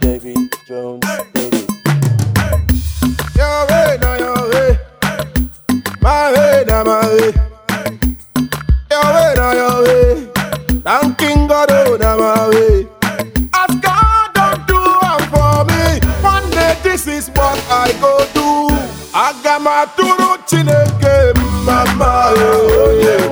Davy Jones, Your way, now your way. My way, now my way. Your way, now your way. Thanking God, oh, now my way. God do it for me, one day this is what I go do. Mama, oh, yeah.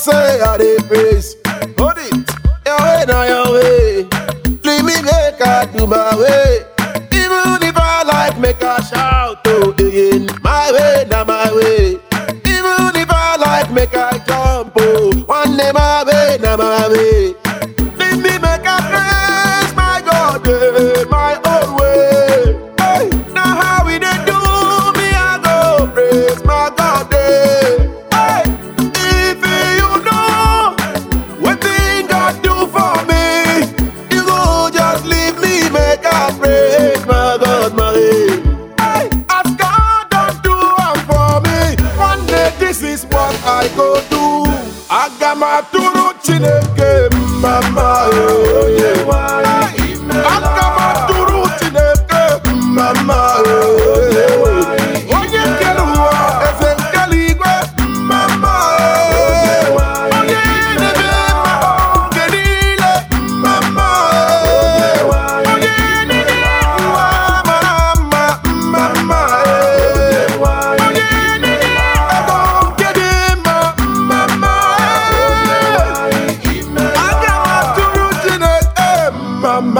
say I dey praise. Hold it, your way now your way. Leave me make I do my way. Even if I like, make I shout oh, again. My way now my way. I go do aga m atụrụ Chineke mma mma onye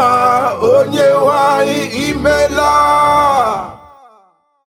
n'aha onye nwe imela.